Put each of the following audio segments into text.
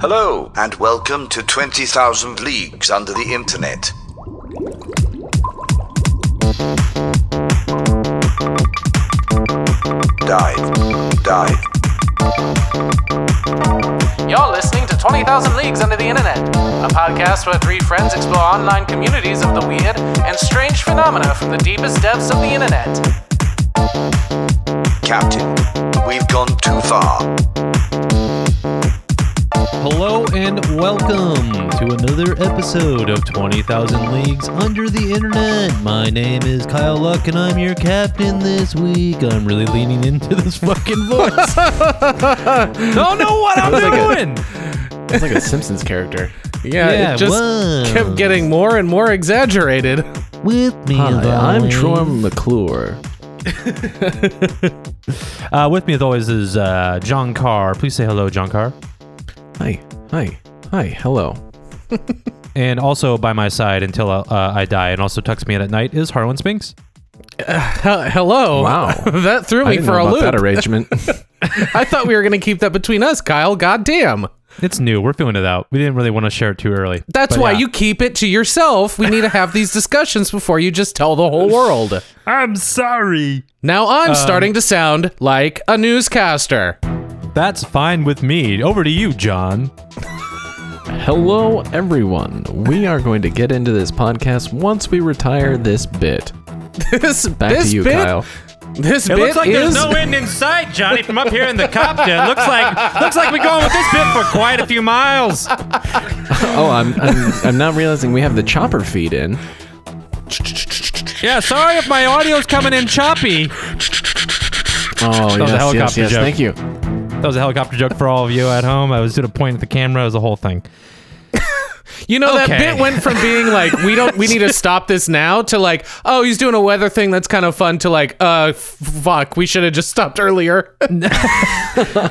Hello, and welcome to 20,000 Leagues Under the Internet. Dive, dive, You're listening to 20,000 Leagues Under the Internet, a podcast where three friends explore online communities of the weird and strange phenomena from the deepest depths of the internet. Captain. We've gone too far. Hello and welcome to another episode of 20,000 Leagues Under the Internet. My name is Kyle Luck and I'm your captain this week. I'm really leaning into this fucking voice. Don't know what I'm Sounds like a- doing. It's like a Simpsons character. Yeah, Yeah, it just kept getting more and more exaggerated. With me, as Hi, I'm always. Troy McClure. Uh, with me, as always, is uh, John Carr. Please say hello, John Carr. Hi, hi, hi, hello. And also by my side until uh, I die, and also tucks me in at night, is Harlan Spinks. He- hello. Wow. that threw I me didn't for know a about loop. that arrangement. I thought we were going to keep that between us, Kyle. God damn. It's new. We're feeling it out. We didn't really want to share it too early. That's But why yeah. you keep it to yourself. We need to have these discussions before you just tell the whole world. I'm sorry. Now I'm starting to sound like a newscaster. That's fine with me. Over to you, John. hello, everyone. We are going to get into this podcast once we retire this bit. This, Back this to you, bit, Kyle. This It bit looks like is there's no end in sight, Johnny, from up here in the cockpit. Looks like looks like we're going with this bit for quite a few miles. Oh, I'm, I'm, I'm now realizing we have the chopper feed in. Yeah, sorry if my audio's coming in choppy. Oh, was yes, yes, yes. joke. Thank you. That was a helicopter joke for all of you at home. I was doing a point at the camera. It was a whole thing. You know that Okay. bit went from being like we don't we need to stop this now to like oh he's doing a weather thing that's kind of fun to like uh f- fuck we should have just stopped earlier.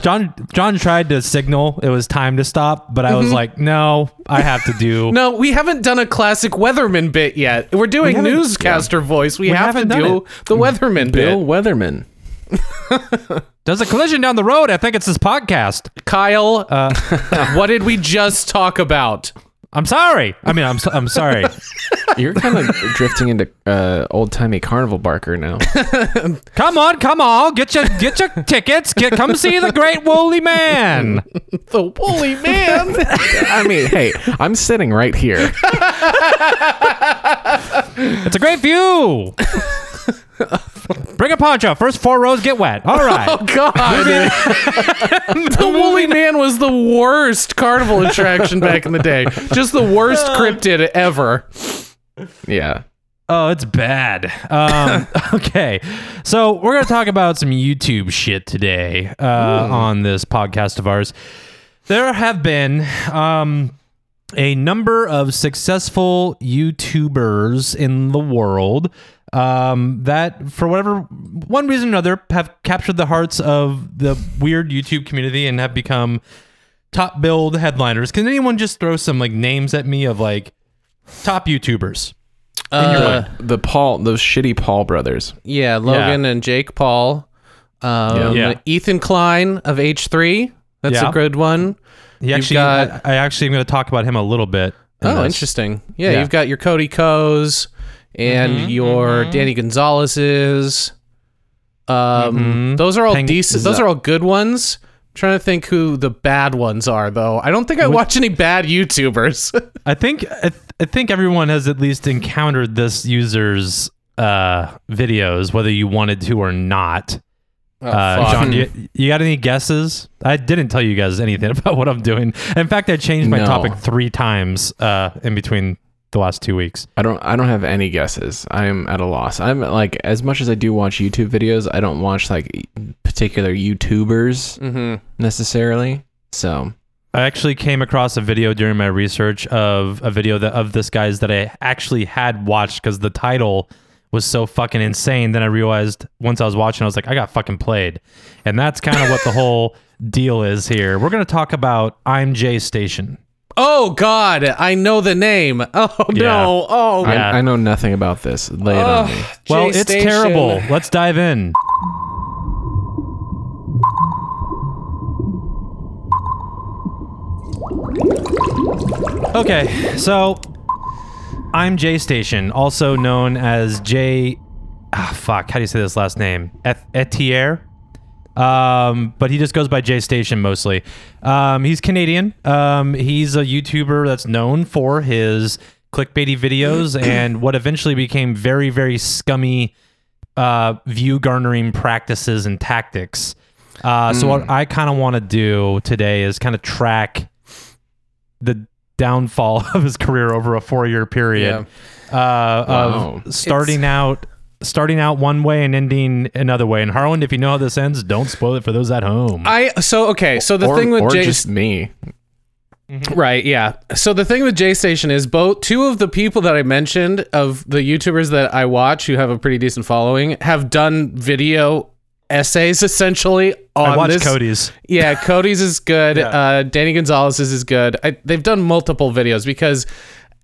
John John tried to signal it was time to stop, but I was like, no, I have to do. no, we haven't done a classic weatherman bit yet. We're doing haven't- newscaster voice. We, We have to haven't done do it. the weatherman Bill bit. Weatherman. There's a collision down the road. I think it's this podcast. Kyle, Uh, what did we just talk about? I'm sorry. I mean, I'm so- I'm sorry. You're kind of drifting into uh, old timey carnival barker now. Come on, come on, get your get your tickets. Get come see the great woolly man. The woolly man. I mean, hey, I'm sitting right here. It's a great view. Bring a poncho. First four rows get wet. All right. Oh God! the woolly man was the worst carnival attraction back in the day. Just the worst cryptid ever. Yeah. Oh, it's bad. Um, okay, so we're gonna talk about some YouTube shit today uh, on this podcast of ours. There have been um, a number of successful YouTubers in the world um, that, for whatever one reason or another, have captured the hearts of the weird YouTube community and have become top billed headliners. Can anyone just throw some like names at me of like top YouTubers? In your mind. The Paul, those shitty Paul brothers. Yeah, Logan and Jake Paul. Um, Yeah. Ethan Klein of H3. That's Yeah. a good one. He You've actually, got- I, I actually am going to talk about him a little bit. in Oh, this. interesting. Yeah, Yeah. you've got your Cody Kos and your Danny Gonzalez's. Um, Mhm. Those are all Peng- decent. Those are all good ones. I'm trying to think who the bad ones are, though. I don't think I watch any bad YouTubers. I think I, th- I think everyone has at least encountered this user's uh, videos, whether you wanted to or not. uh, Oh, fuck. John, you, you got any guesses? I didn't tell you guys anything about what I'm doing. In fact, I changed my No. topic three times uh, in between the last two weeks. I don't I don't have any guesses. I'm at a loss. I'm like as much as I do watch YouTube videos, I don't watch like particular YouTubers Mhm. necessarily. So, I actually came across a video during my research of a video that of this guy's that I actually had watched because the title was so fucking insane. Then I realized once I was watching, I was like, I got fucking played, and that's kind of what the whole deal is here. We're gonna talk about I'm Jay Station. Oh God, I know the name. Oh no. Oh Yeah. I, I know nothing about this. Lay it on me. Well, J it's terrible. Let's dive in. Okay, so I'm Jay Station, also known as J. Ah, fuck. How do you say this last name? Et- Ethier. Um, but he just goes by Jay Station mostly. Um, he's Canadian. Um, he's a YouTuber that's known for his clickbaity videos and what eventually became very, very scummy uh, view garnering practices and tactics. Uh, So what I kind of want to do today is kind of track the downfall of his career over a four year period uh, Wow. of starting out starting out one way and ending another way. And Harlan, if you know how this ends, don't spoil it for those at home. I so okay. So the or, thing with or Jay, just me. right? Yeah. So the thing with Jay Station is both two of the people that I mentioned of the YouTubers that I watch who have a pretty decent following have done video essays essentially on I watched this. Cody's. Yeah, Cody's is good. Yeah. Uh, Danny Gonzalez's is good. I, they've done multiple videos because,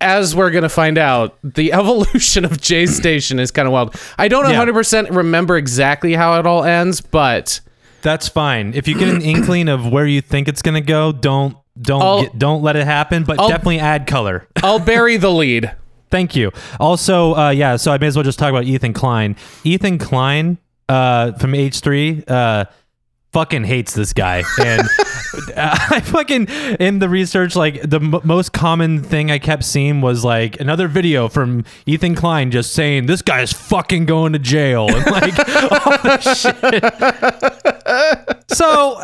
as we're gonna find out, the evolution of J Station is kind of wild. I don't Yeah. 100% remember exactly how it all ends, but That's fine. If you get an inkling of where you think it's gonna go, don't don't get, don't let it happen. But I'll- definitely add color. I'll bury the lead. Thank you. Also, uh, yeah. So I may as well just talk about Ethan Klein. Ethan Klein uh, from H3 uh, fucking hates this guy, and I fucking in the research like the m- most common thing I kept seeing was like another video from Ethan Klein just saying this guy's fucking going to jail and like all this shit. So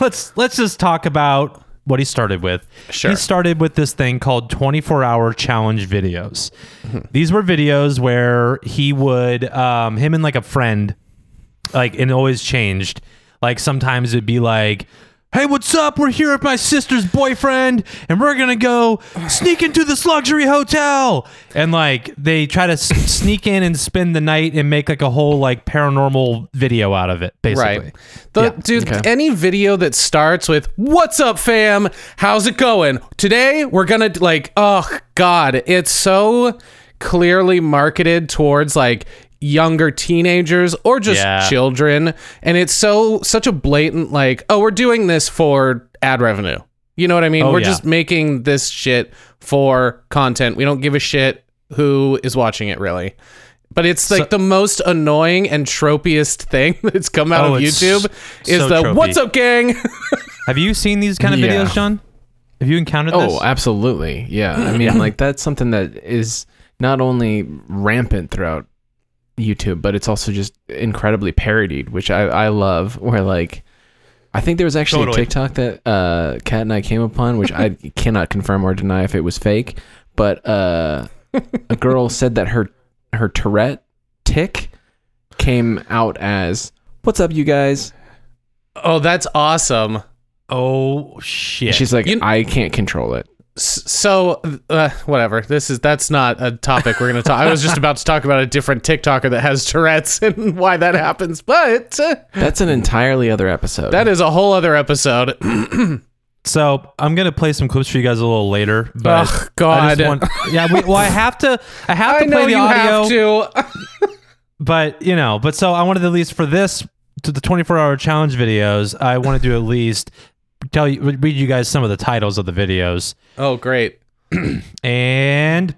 let's let's just talk about what he started with. Sure. He started with this thing called 24 hour challenge videos. These were videos where he would um him and like a friend like and always changed. Like sometimes it'd be like Hey, what's up? We're here with my sister's boyfriend, and we're gonna go sneak into this luxury hotel. And like they try to s- sneak in and spend the night and make like a whole like paranormal video out of it, basically. Right. The, Yeah. Dude, Okay. any video that starts with, What's up, fam? How's it going? Today, we're going to, like, oh, God. It's so clearly marketed towards, like, younger teenagers or just Yeah. children. And it's so, such a blatant, like, oh, we're doing this for ad revenue. You know what I mean? Oh, we're yeah. just making this shit for content. We don't give a shit who is watching it, really. But it's like the most annoying and tropiest thing that's come out Oh, of YouTube is so the tropey. "What's up, gang?" Have you seen these kind of Yeah. videos, John? Have you encountered this? Oh, this? absolutely. Yeah. I mean, like that's something that is not only rampant throughout YouTube, but it's also just incredibly parodied, which I, I love. Where like, I think there was actually Totally. a TikTok that uh, Kat and I came upon, which I cannot confirm or deny if it was fake, but uh, a girl said that her her Tourette tic came out as "What's up, you guys?" oh, that's awesome. oh shit! She's like, You- "I can't control it." S- So, uh, whatever. This is that's not a topic we're gonna talk. I was just about to talk about a different TikToker that has Tourette's and why that happens, but uh, That's an entirely other episode. that is a whole other episode. So I'm gonna play some clips for you guys a little later. But Ugh, I God. just want- yeah, we, well, I have to. I have to I play know the you audio. have to. but you know, but so I wanted at least for this to the 24 hour challenge videos, I wanted to do at least tell you, read you guys some of the titles of the videos. Oh, great. And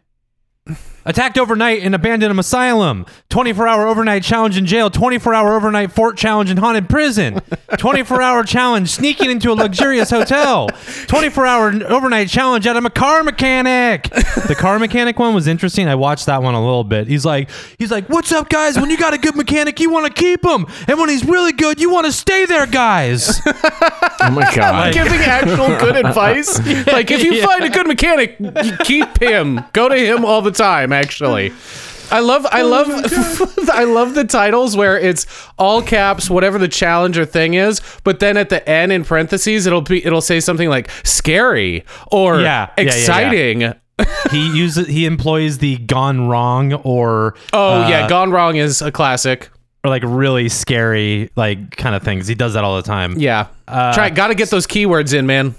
attacked overnight in abandoned asylum. 24 hour overnight challenge in jail. 24 hour overnight fort challenge in haunted prison. 24 hour challenge sneaking into a luxurious hotel. 24 hour overnight challenge at a car mechanic. The car mechanic one was interesting. I watched that one a little bit. He's like, he's like, what's up, guys? When you got a good mechanic, you want to keep him, and when he's really good, you want to stay there, guys. oh my god! Giving actual good advice. Like if you Yeah. find a good mechanic, keep him. Go to him all the time. Actually. I love I love I love the titles where it's all caps whatever the challenge or thing is, but then at the end in parentheses it'll be it'll say something like scary or Yeah, yeah, yeah, yeah. exciting. he uses he employs the gone wrong or Oh uh, yeah, Gone Wrong is a classic. or like really scary like kind of things. He does that all the time. Yeah. Uh, Try got to get those keywords in, man.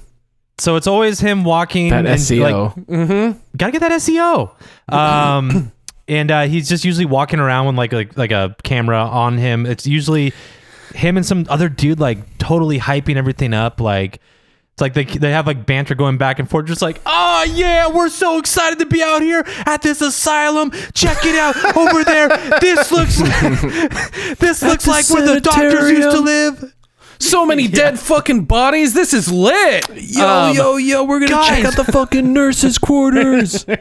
So it's always him walking that and SEO. like gotta get that SEO. Um, and uh, he's just usually walking around with like like like a camera on him. It's usually him and some other dude like totally hyping everything up. Like It's like they they have like banter going back and forth, just like, oh yeah, we're so excited to be out here at this asylum. Check it out over there. This looks this looks like where the doctors used to live. So many dead fucking bodies. This is lit. Yo, Um, yo, yo, we're gonna check guys. out the fucking nurses' quarters.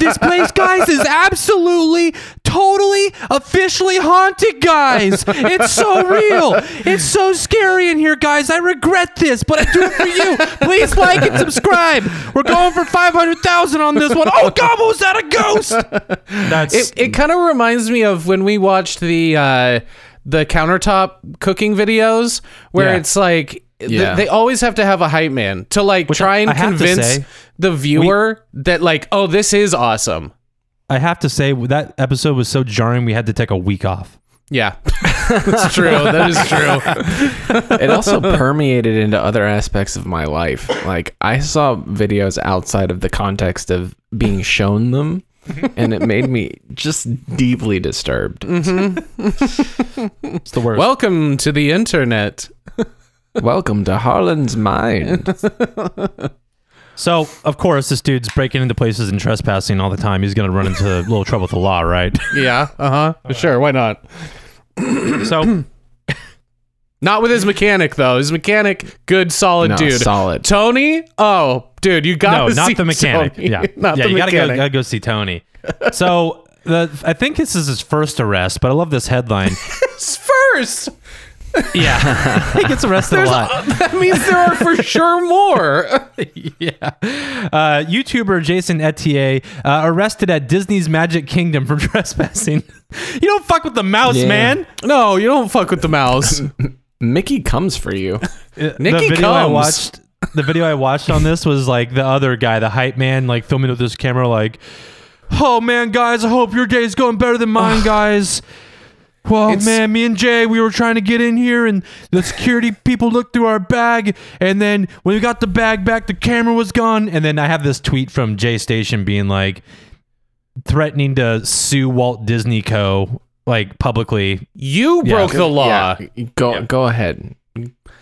This place, guys, is absolutely, totally, officially haunted, guys. It's so real. It's so scary in here, guys. I regret this, but I do it for you. Please like and subscribe. We're going for 500,000 on this one. Oh, God, was that a ghost? That's It, it kind of reminds me of when we watched the uh, the countertop cooking videos, where Yeah. it's like th- Yeah. they always have to have a hype man to like try and I have to convince say, the viewer that like, oh, this is awesome. I have to say, that episode was so jarring, we had to take a week off. Yeah, that's true. That is true. it also permeated into other aspects of my life. Like I saw videos outside of the context of being shown them, and it made me just deeply disturbed. It's the worst. Welcome to the internet. Welcome to Harlan's mind. so, of course, this dude's breaking into places and trespassing all the time. He's going to run into a little trouble with the law, right? Yeah. Uh huh. Sure. Why not? So, Not with his mechanic though. His mechanic, good, solid No, dude. solid. Tony. Oh, dude, you got no, to not see the mechanic. Tony. Yeah, not yeah, the you gotta go, mechanic. gotta go see Tony. So the I think this is his first arrest, but I love this headline. First, yeah, he gets arrested a lot. that means there are for sure more. yeah, uh, YouTuber Jason Ethier uh, arrested at Disney's Magic Kingdom for trespassing. you don't fuck with the mouse, Yeah. man. No, you don't fuck with the mouse. Mickey comes for you. Uh, Nikki the video I watched. The video I watched on this was like the other guy, the hype man, like filming with this camera, like, "Oh man, guys, I hope your day's going better than mine, guys." Well, It's- man, me and Jay, we were trying to get in here, and the security people looked through our bag, and then when we got the bag back, the camera was gone. And then I have this tweet from Jay Station being like, threatening to sue Walt Disney Co. like publicly. You Yeah. broke the law. Yeah, go go ahead.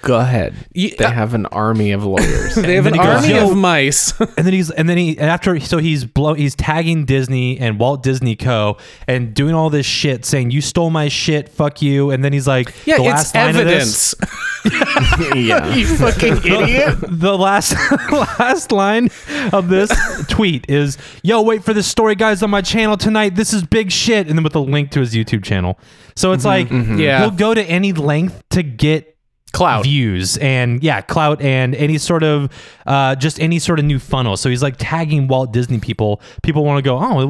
Go ahead. You- they uh, have an army of lawyers. They have And an then goes, army of mice. And then he's and then he and after so he's blow he's tagging Disney and Walt Disney Co. and doing all this shit saying you stole my shit, fuck you. And then he's like, yeah, the it's last line of this- evidence. yeah. you fucking idiot. the last last line of this tweet is yo wait for this story guys on my channel tonight this is big shit and then with a link to his youtube channel so it's mm-hmm, like mm-hmm. Yeah. he'll go to any length to get Clout. views and yeah clout and any sort of uh just any sort of new funnel. So he's like tagging walt disney people. People want to go oh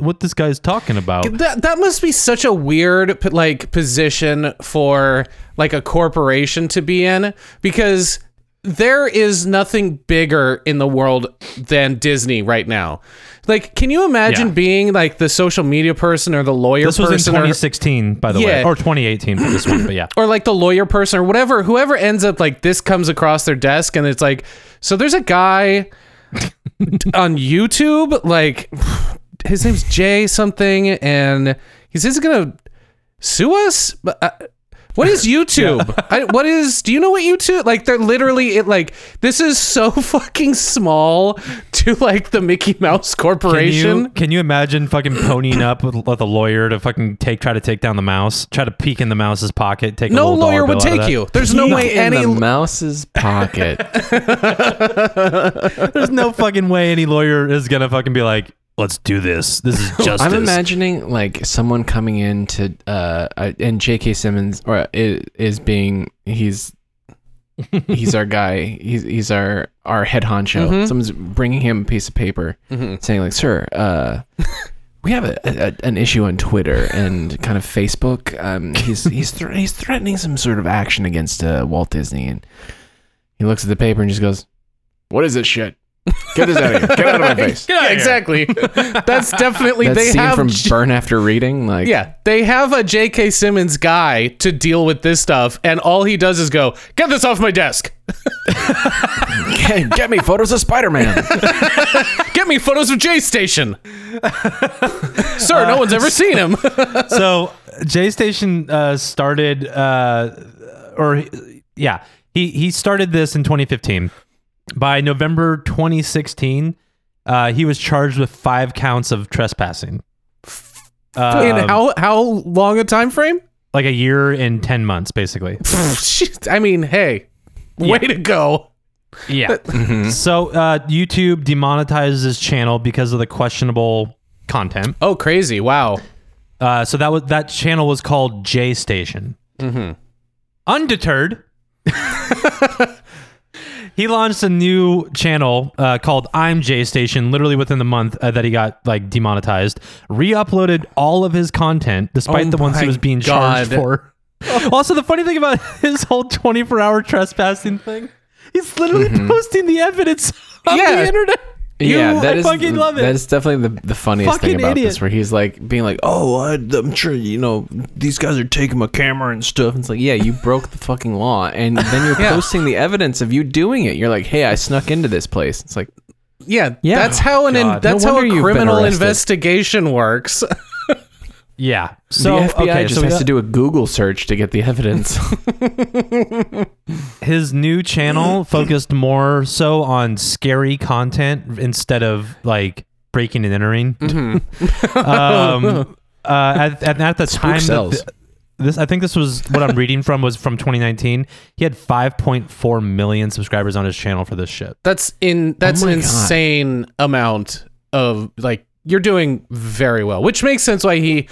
what this guy's talking about. That that must be such a weird like position for like a corporation to be in because there is nothing bigger in the world than Disney right now. Like, can you imagine Yeah. being like the social media person or the lawyer this was in person or, 2016 by the way or 2018 for this one but yeah or like the lawyer person or whatever, whoever ends up like this comes across their desk and it's like, so there's a guy on YouTube, like his name's Jay something, and he's gonna sue us. But uh, what is YouTube? I, what is? Do you know what YouTube? Like they're literally it. Like this is so fucking small to like the Mickey Mouse Can Corporation. you, can you imagine fucking ponying up with, with a lawyer to fucking take try to take down the mouse, try to peek in the mouse's pocket, take no lawyer would bill out of take you. There's no way in any. the mouse's pocket. There's no fucking way any lawyer is gonna fucking be like, let's do this. This is justice. I'm imagining like someone coming in to uh uh, and J.K. Simmons or is, is being he's he's our guy. He's he's our our head honcho. Mm-hmm. Someone's bringing him a piece of paper saying like, "Sir, uh we have a, a, an issue on Twitter and kind of Facebook. Um, he's he's thr he's threatening some sort of action against uh, Walt Disney." And he looks at the paper and just goes, "What is this shit? Get this out of here! Get out of my face!" yeah, exactly. That's definitely That they scene have from J- Burn After Reading, like Yeah, they have a J.K. Simmons guy to deal with this stuff, and all he does is go, "Get this off my desk. Hey, get me photos of Spider-Man. Get me photos of Jay Station." Sir, no one's ever seen him. so Jay Station uh, started, uh, or yeah, he he started this in 2015. By November 2016, uh, he was charged with five counts of trespassing. In Um, how how long a time frame? like a year and 10 months, basically. I mean, hey, way to go. Yeah. So uh, YouTube demonetizes his channel because of the questionable content. Oh, crazy! Wow. Uh, so that was that channel was called Jay Station. Mm-hmm. Undeterred, he launched a new channel uh, called I'm Jay Station. Literally within the month uh, that he got like demonetized, re-uploaded all of his content despite Oh the ones he was being charged God. for. also, the funny thing about his whole 24 hour trespassing thing, he's literally posting the evidence on Yeah. the internet. Yeah, that I is fucking love it. that is definitely the, the funniest Fucking thing about idiot. this, where he's like being like, "Oh, I, I'm sure you know these guys are taking my camera and stuff." And it's like, yeah, you broke the fucking law, and then you're Yeah. posting the evidence of you doing it. You're like, "Hey, I snuck into this place." It's like, Yeah, Yeah. that's how an in, that's No how a criminal investigation works. Yeah. So the FBI okay, just so we has got- to do a Google search to get the evidence. his new channel focused more so on scary content instead of like breaking and entering. um, uh, at, at, at the time, that th- this I think this was what I'm reading from was from 2019. He had 5.4 million subscribers on his channel for this shit. That's in that's Oh an God. insane amount of like you're doing very well, which makes sense why he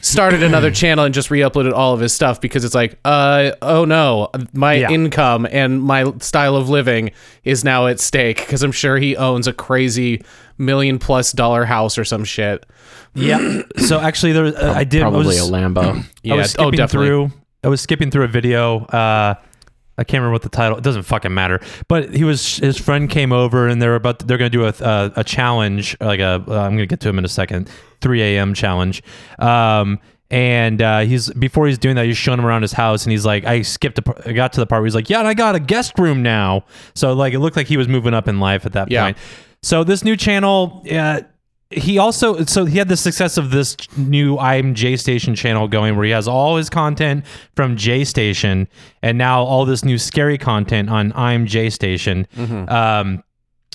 started another channel and just re-uploaded all of his stuff because it's like, uh, oh no, my Yeah. income and my style of living is now at stake because I'm sure he owns a crazy million plus dollar house or some shit. Yeah. so actually, there uh, I did I Probably was, a Lambo. Yeah, I was oh, skipping definitely. through. I was skipping through a video. Uh, I can't remember what the title. It doesn't fucking matter. But he was his friend came over and they're about they're gonna do a a, a challenge like a uh, I'm gonna get to him in a second. 3 a.m. challenge. Um, and uh, he's before he's doing that, he's showing him around his house, and he's like, I skipped. A, I got to the part where he's like, Yeah, and I got a guest room now. So like, it looked like he was moving up in life at that Yeah. point. So this new channel, uh, he also so he had the success of this new I'm Jay Station channel going where he has all his content from Jay Station and now all this new scary content on I'm Jay Station. Um,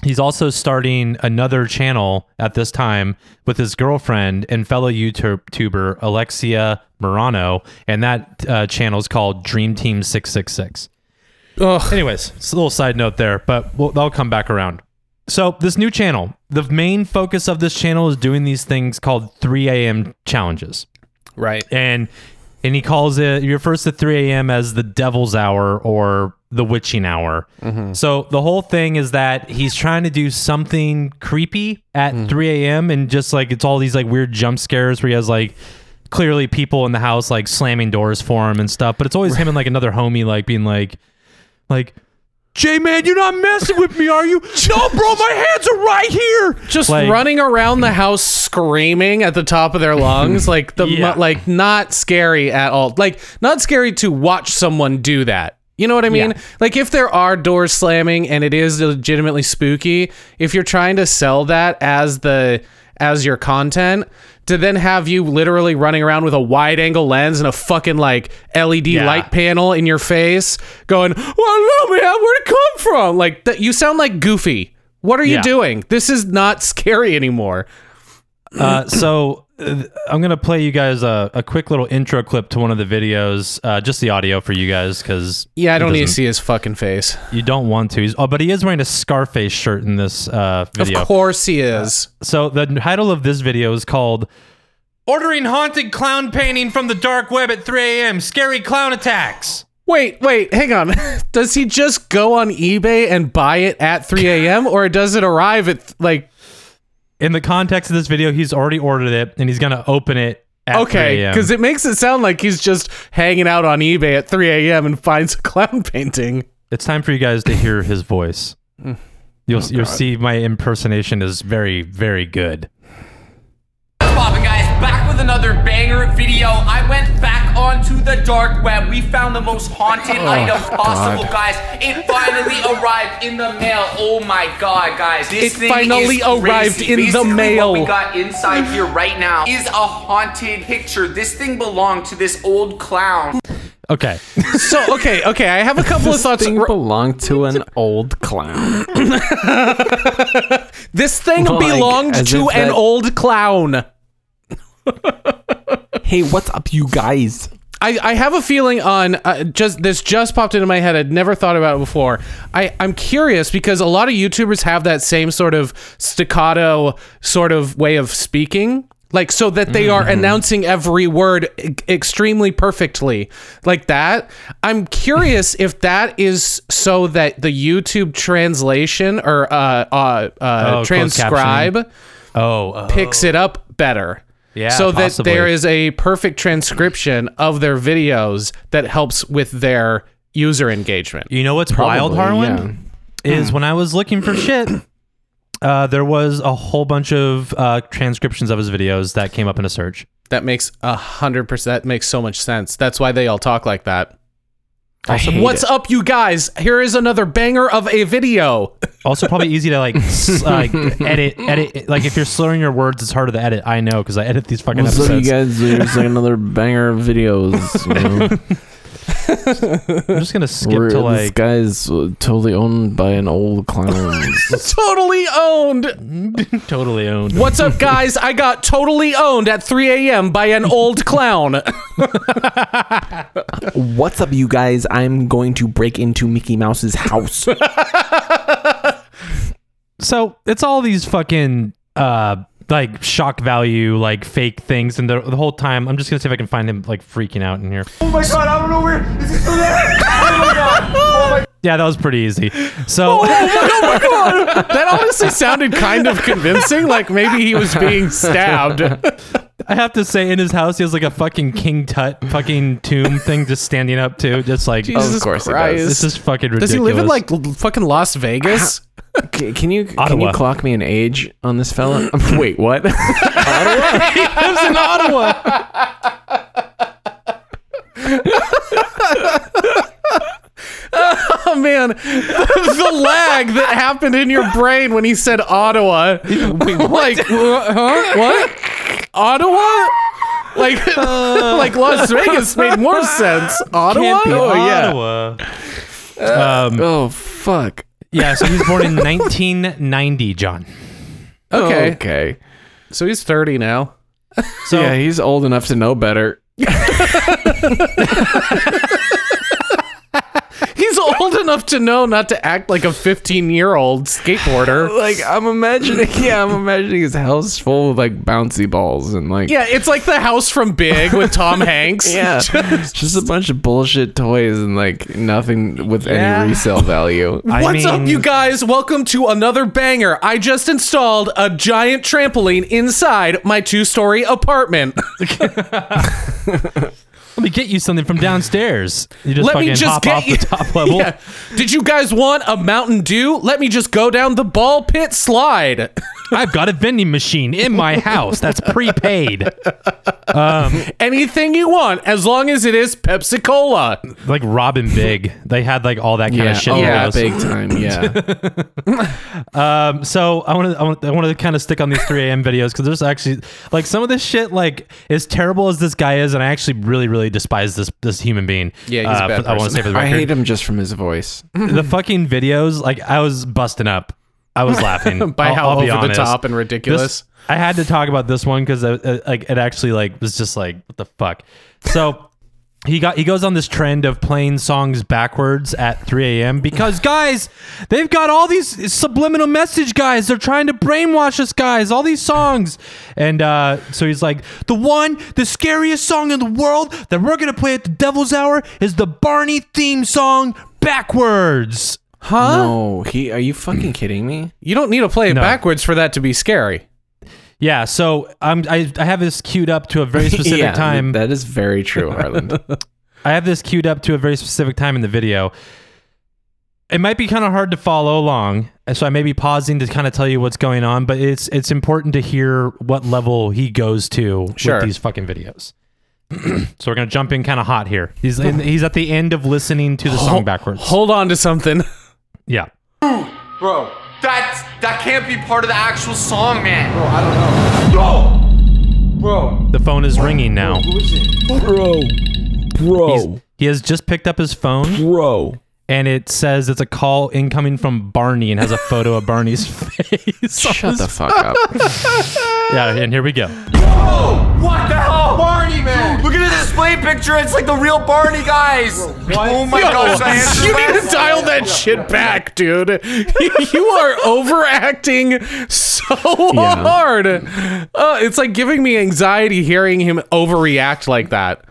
he's also starting another channel at this time with his girlfriend and fellow YouTuber Alexia Marano, and that uh, channel is called Dream Team Six Six Six. Anyways, it's a little side note there, but we'll, they'll come back around. So this new channel, the main focus of this channel is doing these things called 3 a.m. challenges, Right. and and he calls it he refers to 3 a.m. as the devil's hour or the witching hour. Mm-hmm. So the whole thing is that he's trying to do something creepy at mm. 3 a.m. and just like it's all these like weird jump scares where he has like clearly people in the house like slamming doors for him and stuff, but it's always him and like another homie like being like like Jay man, you're not messing with me, are you? No, bro, my hands are right here. Just Like- running around the house screaming at the top of their lungs, like the Yeah. like not scary at all. Like not scary to watch someone do that. You know what I mean? Yeah. Like if there are doors slamming and it is legitimately spooky, if you're trying to sell that as the as your content, to then have you literally running around with a wide angle lens and a fucking like LED Yeah. light panel in your face, going, "Well, no, man, where'd it come from?" Like that, you sound like Goofy. What are you doing? This is not scary anymore. Uh, so I'm gonna play you guys a, a quick little intro clip to one of the videos, uh, just the audio for you guys, because Yeah, I don't need to see his fucking face. You don't want to. He's, oh, but he is wearing a Scarface shirt in this uh, video. Of course he is. So the title of this video is called "Ordering Haunted Clown Painting from the Dark Web at 3 a.m. Scary Clown Attacks." Wait, wait, hang on. does he just go on eBay and buy it at 3 a.m. or does it arrive at like? In the context of this video, he's already ordered it and he's gonna open it at Okay, a.m. because it makes it sound like he's just hanging out on eBay at 3 a.m. and finds a clown painting. It's time for you guys to hear his voice. Mm. You'll Oh, you'll see my impersonation is very very good. What's poppin', guys? Back with another banger video. I went back onto the dark web. We found the most haunted Oh, item possible, guys. It finally arrived in the mail. Oh my god, guys. This It thing finally is arrived crazy. in the Basically, mail. What we got inside here right now is a haunted picture. This thing belonged to this old clown Okay. So okay, okay, I have a couple of thoughts. thing belonged to an old clown. This thing Like, belonged to if an that- old clown. hey, what's up, you guys? I, I have a feeling on uh, just this just popped into my head. I'd never thought about it before. I I'm curious because a lot of YouTubers have that same sort of staccato sort of way of speaking. Like so that they are announcing every word e- extremely perfectly, like that. I'm curious if that is so that the YouTube translation or uh, uh, uh, Oh, transcribe Oh, uh, picks it up better. Yeah, So that there is a perfect transcription of their videos that helps with their user engagement. you know what's wild, Harlan? Harwin? Is when I was looking for shit, uh, there was a whole bunch of uh, transcriptions of his videos that came up in a search. That makes a hundred percent. That makes so much sense. That's why they all talk like that. I hate What's it. up, you guys? Here is another banger of a video. Also, probably easy to like, s- uh, like edit, edit. Like if you're slurring your words, it's harder to edit. I know because I edit these fucking What's up, you guys? There's like another banger of videos. You know? I'm just gonna skip Where to this like. guy's uh, totally owned by an old clown. totally owned. totally owned. What's up, guys? I got totally owned at 3 a.m. by an old clown. What's up, you guys? I'm going to break into Mickey Mouse's house. So it's all these fucking uh like shock value, like fake things, and the, the whole time I'm just gonna see if I can find him like freaking out in here. Oh my god, I don't know where. Is he still there? Oh my god. Oh my Yeah, that was pretty easy. So oh, oh my god, that honestly sounded kind of convincing. Like maybe he was being stabbed. I have to say, in his house, he has like a fucking King Tut fucking tomb thing just standing up too, just like Jesus course it does. This is fucking ridiculous. Does he live in like fucking Las Vegas? C- can you can you clock me an age on this fella? Wait, what? Ottawa lives in Ottawa? Oh man, the lag that happened in your brain when he said Ottawa. Like, huh? What? Ottawa? Like, like Las Vegas made more sense. Ottawa? Oh yeah. Um, oh fuck. Yeah, so he was born in 1990, John. Okay. Okay. So he's 30 now. So yeah, he's old enough to know better. He's old enough to know not to act like a 15 year old skateboarder. Like I'm imagining, yeah, I'm imagining his house full of like bouncy balls and like Yeah, it's like the house from Big with Tom Hanks. yeah, just a bunch of bullshit toys and like nothing with Yeah. any resale value. I What's up, you guys? Welcome to another banger. I just installed a giant trampoline inside my two story apartment. Let me get you something from downstairs. You just Let fucking me just hop get off you. the top level. Yeah. Did you guys want a Mountain Dew? Let me just go down the ball pit slide. I've got a vending machine in my house that's prepaid. Anything you want, as long as it is Pepsi Cola. Like Robin Big. They had like all that kind of shit. oh, in yeah, those. big time. Yeah, Um, so I want to, I want, I want to kind of stick on these 3 a.m. videos because there's actually like some of this shit, like as terrible as this guy is, and I actually really, really despise this this human being. Yeah, he's a uh, bad I want to say for the record, I hate him just from his voice. the fucking videos. Like I was busting up. I was laughing By I'll- how I'll be over the top and ridiculous. This- I had to talk about this one because uh, like it actually like was just like what the fuck. So he got he goes on this trend of playing songs backwards at 3 a.m. because guys, they've got all these subliminal message guys. They're trying to brainwash us guys. All these songs, and uh, so he's like the one, the scariest song in the world that we're gonna play at the Devil's Hour is the Barney theme song backwards. huh? No, he. Are you fucking kidding me? You don't need to play it No. backwards for that to be scary. Yeah, so I'm I, I have this queued up to a very specific yeah, time. That is very true, Harlan. I have this queued up to a very specific time in the video. It might be kind of hard to follow along, so I may be pausing to kind of tell you what's going on, but it's it's important to hear what level he goes to Sure. with these fucking videos. so we're gonna jump in kind of hot here. He's in, he's at the end of listening to the song backwards. Hold on to something. yeah, Bro, That that can't be part of the actual song, man. bro, I don't know. Bro, bro, the phone is ringing now. who is it? bro, bro. He's, He has just picked up his phone Bro. And it says it's a call incoming from Barney and has a photo of Barney's face. Shut the fuck up. yeah, and here we go. What the hell? Barney, man! Look at the display picture. It's like the real Barney, guys. Oh my gosh, I answered You need to dial that shit back, dude. you are overacting so hard. Uh, it's like giving me anxiety hearing him overreact like that.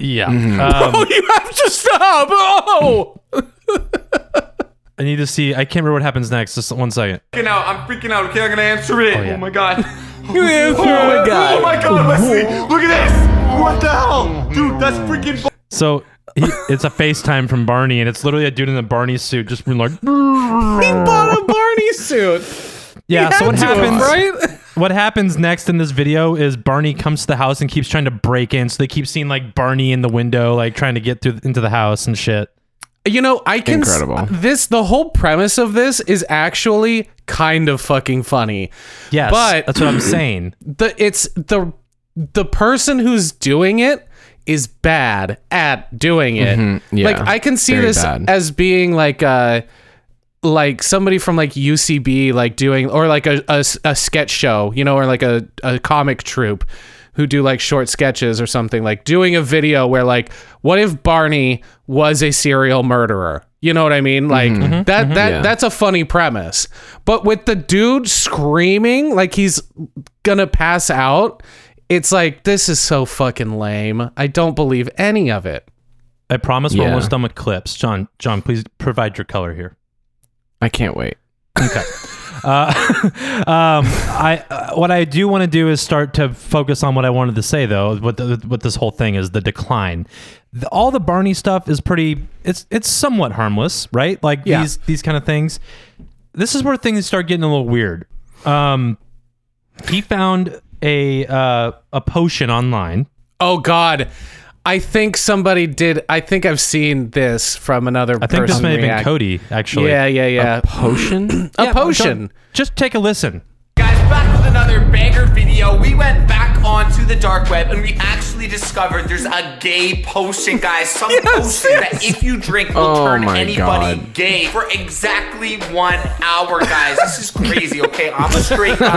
Yeah. Mm-hmm. Um, Oh, you have to stop. Oh. I need to see. I can't remember what happens next. Just one second. freaking out. I'm freaking out. Okay, I'm gonna answer it. Oh, yeah. my god. Oh my god. Oh my god, Wesley. Look at this. What the hell? Dude, that's freaking. bu- So he, it's a FaceTime from Barney, and it's literally a dude in a Barney suit just being like, He bought a Barney suit. Yeah. So what Had to, happens? right? What happens next in this video is Barney comes to the house and keeps trying to break in. So they keep seeing like Barney in the window, like trying to get through into the house and shit. You know, I can. s- Incredible. this the whole premise of this is actually kind of fucking funny. Yes, But- that's what I'm saying. the it's the the person who's doing it is bad at doing it. Mhm, yeah, like I can see very this bad. as being like uh like somebody from like UCB like doing or like a, a, a sketch show, you know, or like a, a comic troupe who do like short sketches or something like doing a video where like what if Barney was a serial murderer? You know what I mean? Like mm-hmm. Mm-hmm. that that Yeah. that's a funny premise. But with the dude screaming like he's gonna pass out, it's like this is so fucking lame. I don't believe any of it. I promise we're Yeah. almost done with clips. John, John, please provide your color here. I can't wait. Okay. Uh, um, I uh, what I do want to do is start to focus on what I wanted to say though. What the, what this whole thing is the decline. The, all the Barney stuff is pretty. It's it's somewhat harmless, right? Like Yeah. these these kind of things. This is where things start getting a little weird. Um, he found a uh, a potion online. Oh God. I think somebody did. I think I've seen this from another I think person. this may have been. Cody actually. Yeah, yeah, yeah. A potion? A Yeah, potion. Just take a listen. Guys, back with another banger video. We went back onto the dark web and we actually discovered there's a gay potion, guys. Some potion that if you drink will Oh turn my anybody God. gay for exactly one hour, guys. This is crazy, okay? I'm a straight guy.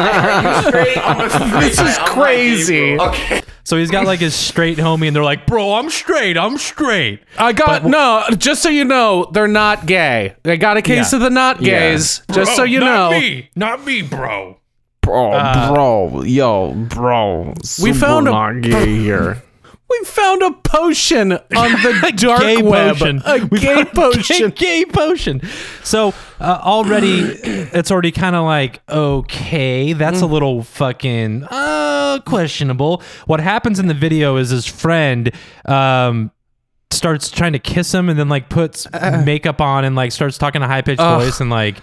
Are you straight? I'm a straight This guy. is I'm not gay, crazy. bro. Okay. So he's got like his straight homie, and they're like, "Bro, I'm straight. I'm straight." I got no. Just so you know, they're not gay. I got a case Yeah. of the not Yeah. gays. Just so Bro, you not know. me, not me, bro. Bro, Uh, bro, yo, bro. We found a- gay here. We found a potion on the dark gay web. potion. A We gay found a potion. Gay, gay potion. So uh, already, it's already kind of like okay, that's Mm. a little fucking uh, questionable. What happens in the video is his friend. Um, starts trying to kiss him and then like puts makeup on and like starts talking a high pitched Uh. Voice and like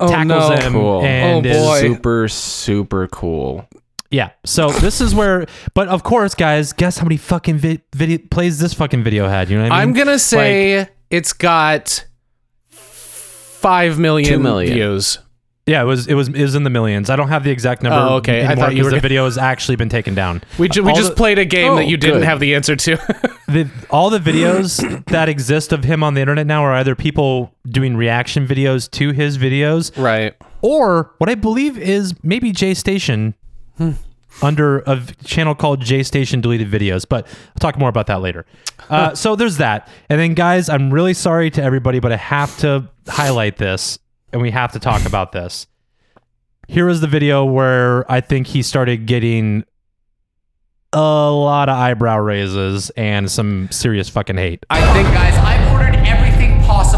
Oh, tackles no. him Cool. and Oh, is- boy. Super, super cool. Yeah. So this is where, but of course, guys, guess how many fucking vi- video plays this fucking video had? You know what I mean? I'm gonna say it's got five million, Two million. views. Yeah, it was it was it was in the millions. I don't have the exact number. Oh, okay. I anymore thought you 'cause were the gonna- video has actually been taken down. We, ju- we All just the- played a game Oh, that you didn't good. have the answer to. the all the videos that exist of him on the internet now are either people doing reaction videos to his videos right. or what I believe is maybe Jay Station under a v- channel called Jay Station deleted videos, but I'll talk more about that later. Uh, so there's that. And then guys, I'm really sorry to everybody, but I have to highlight this and we have to talk about this. Here is the video where I think he started getting a lot of eyebrow raises and some serious fucking hate. I think, guys, I've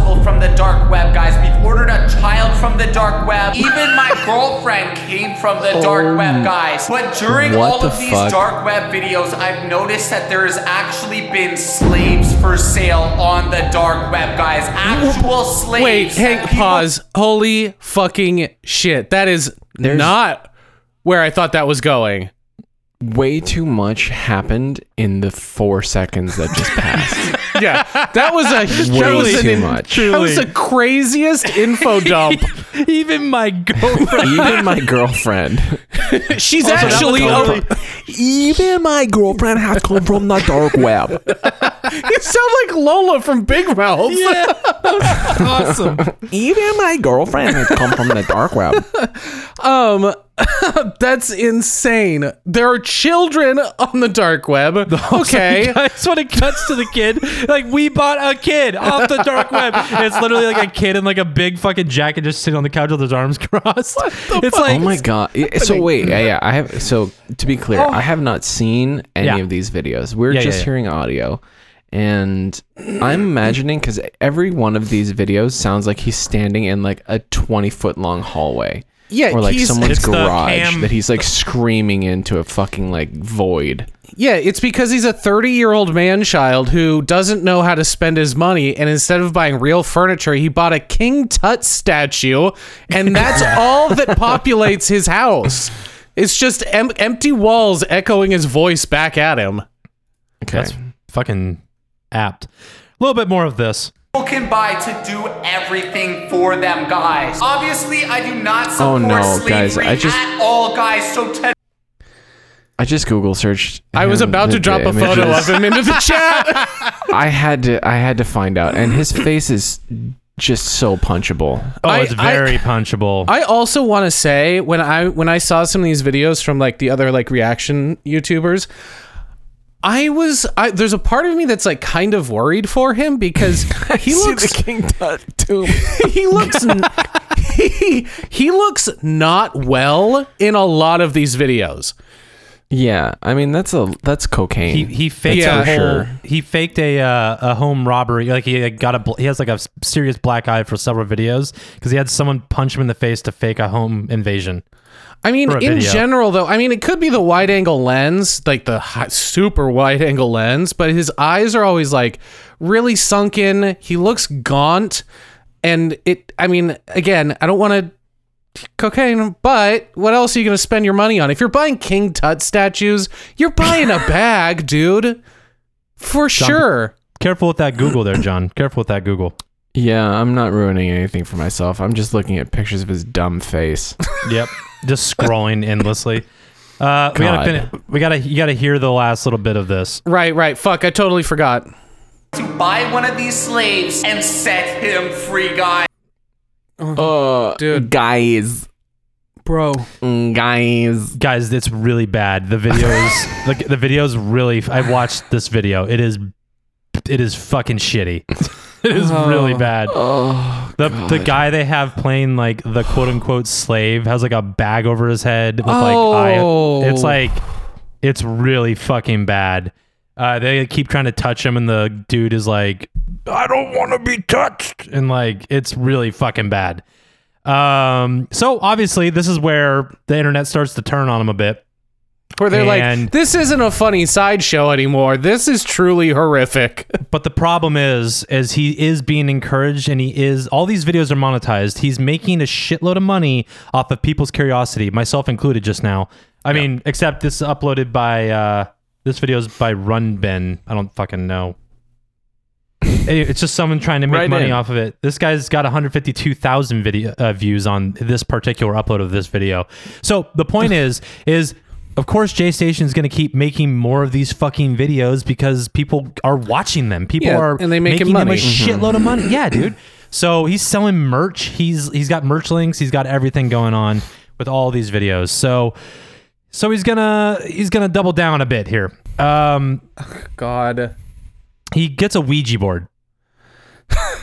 ordered possible from the dark web, guys. We've ordered a child from the dark web. Even my girlfriend came from the dark oh web, guys. But during What all the of these fuck? dark web videos, I've noticed that there has actually been slaves for sale on the dark web, guys. Actual slaves. Wait, hang, people- pause. Holy fucking shit. That is not where I thought that was going. Way too much happened in the four seconds that just passed. Yeah, that was a that Way was too in- much. That was the craziest info dump. Even my girlfriend. Even my girlfriend. She's that actually was a, Even my girlfriend has come from the dark web. You sound like Lola from Big Mouth. Yeah, awesome. Even my girlfriend has come from the dark web. Um, that's insane. There are children on the dark web. Okay. That's when it cuts to the kid. Like we bought a kid off the dark web. And it's literally like a kid in like a big fucking jacket just sitting on the couch with his arms crossed. It's like Oh my god! Yeah, So wait, yeah, yeah, I have. So to be clear, oh. I have not seen any Yeah. of these videos. We're Yeah, yeah, just yeah. hearing audio, and I'm imagining because every one of these videos sounds like he's standing in like a 20 foot long hallway. Yeah, or like he's- someone's garage that he's like screaming into a fucking like void. Yeah, it's because he's a 30 year old man child who doesn't know how to spend his money. And instead of buying real furniture, he bought a King Tut statue. And that's all that populates his house. It's just em- empty walls echoing his voice back at him. Okay, that's fucking apt. A little bit more of this. People can buy to do everything for them, guys. Obviously, I do not oh, support Oh, no, slavery guys, I just- at all, guys. So Ted I just Google searched. I was about to drop the a photo of him into the chat. I had to. I had to find out, and his face is just so punchable. Oh, I- it's very punchable. I also want to say when I when I saw some of these videos from like the other like reaction YouTubers, I was I there's a part of me that's like kind of worried for him because he looks King Tut tomb. he looks n- he, he looks not well in a lot of these videos. Yeah, I mean that's a that's cocaine. he he faked Yeah. a whole, Sure. he faked a uh, a home robbery like he got a bl- he has like a serious black eye for several videos because he had someone punch him in the face to fake a home invasion. I mean, in video. general, though, I mean, it could be the wide angle lens, like the super wide angle lens, but his eyes are always like really sunken. He looks gaunt. And it, I mean, again, I don't want to cocaine, but what else are you going to spend your money on? If you're buying King Tut statues, you're buying a bag, dude. For sure. Careful with that Google there, John. Careful with that Google. Yeah, I'm not ruining anything for myself. I'm just looking at pictures of his dumb face. Yep, just scrolling endlessly. Uh, we gotta God. fin- we gotta you gotta hear the last little bit of this. Right, right. Fuck, I totally forgot. to buy one of these slaves and set him free, guys. uh, Dude. guys, Bro. Mm, guys. Guys, it's really bad. The video is the, the video is really. I watched this video. It is it is fucking shitty. it is really bad. Oh, The the guy they have playing like the quote unquote slave has like a bag over his head with like Oh. eye. It's like it's really fucking bad. Uh, they keep trying to touch him, and the dude is like, "I don't want to be touched," and like it's really fucking bad. Um, so obviously this is where the internet starts to turn on him a bit. Where they're And- like, this isn't a funny sideshow anymore. This is truly horrific. But the problem is, is he is being encouraged, and he is all these videos are monetized. He's making a shitload of money off of people's curiosity, myself included. Just now, I mean, except this is uploaded by uh, this video is by Runben. I don't fucking know. It's just someone trying to make Right money in. off of it. This guy's got 152,000 video uh, views on this particular upload of this video. So the point is, is of course Jay Station is going to keep making more of these fucking videos because people are watching them. People Yeah, are and they make him making him a. Mm-hmm. shitload of money. Yeah, dude. So he's selling merch. He's he's got merch links. He's got everything going on with all these videos. So so he's gonna he's gonna double down a bit here. Um, God. he gets a Ouija board.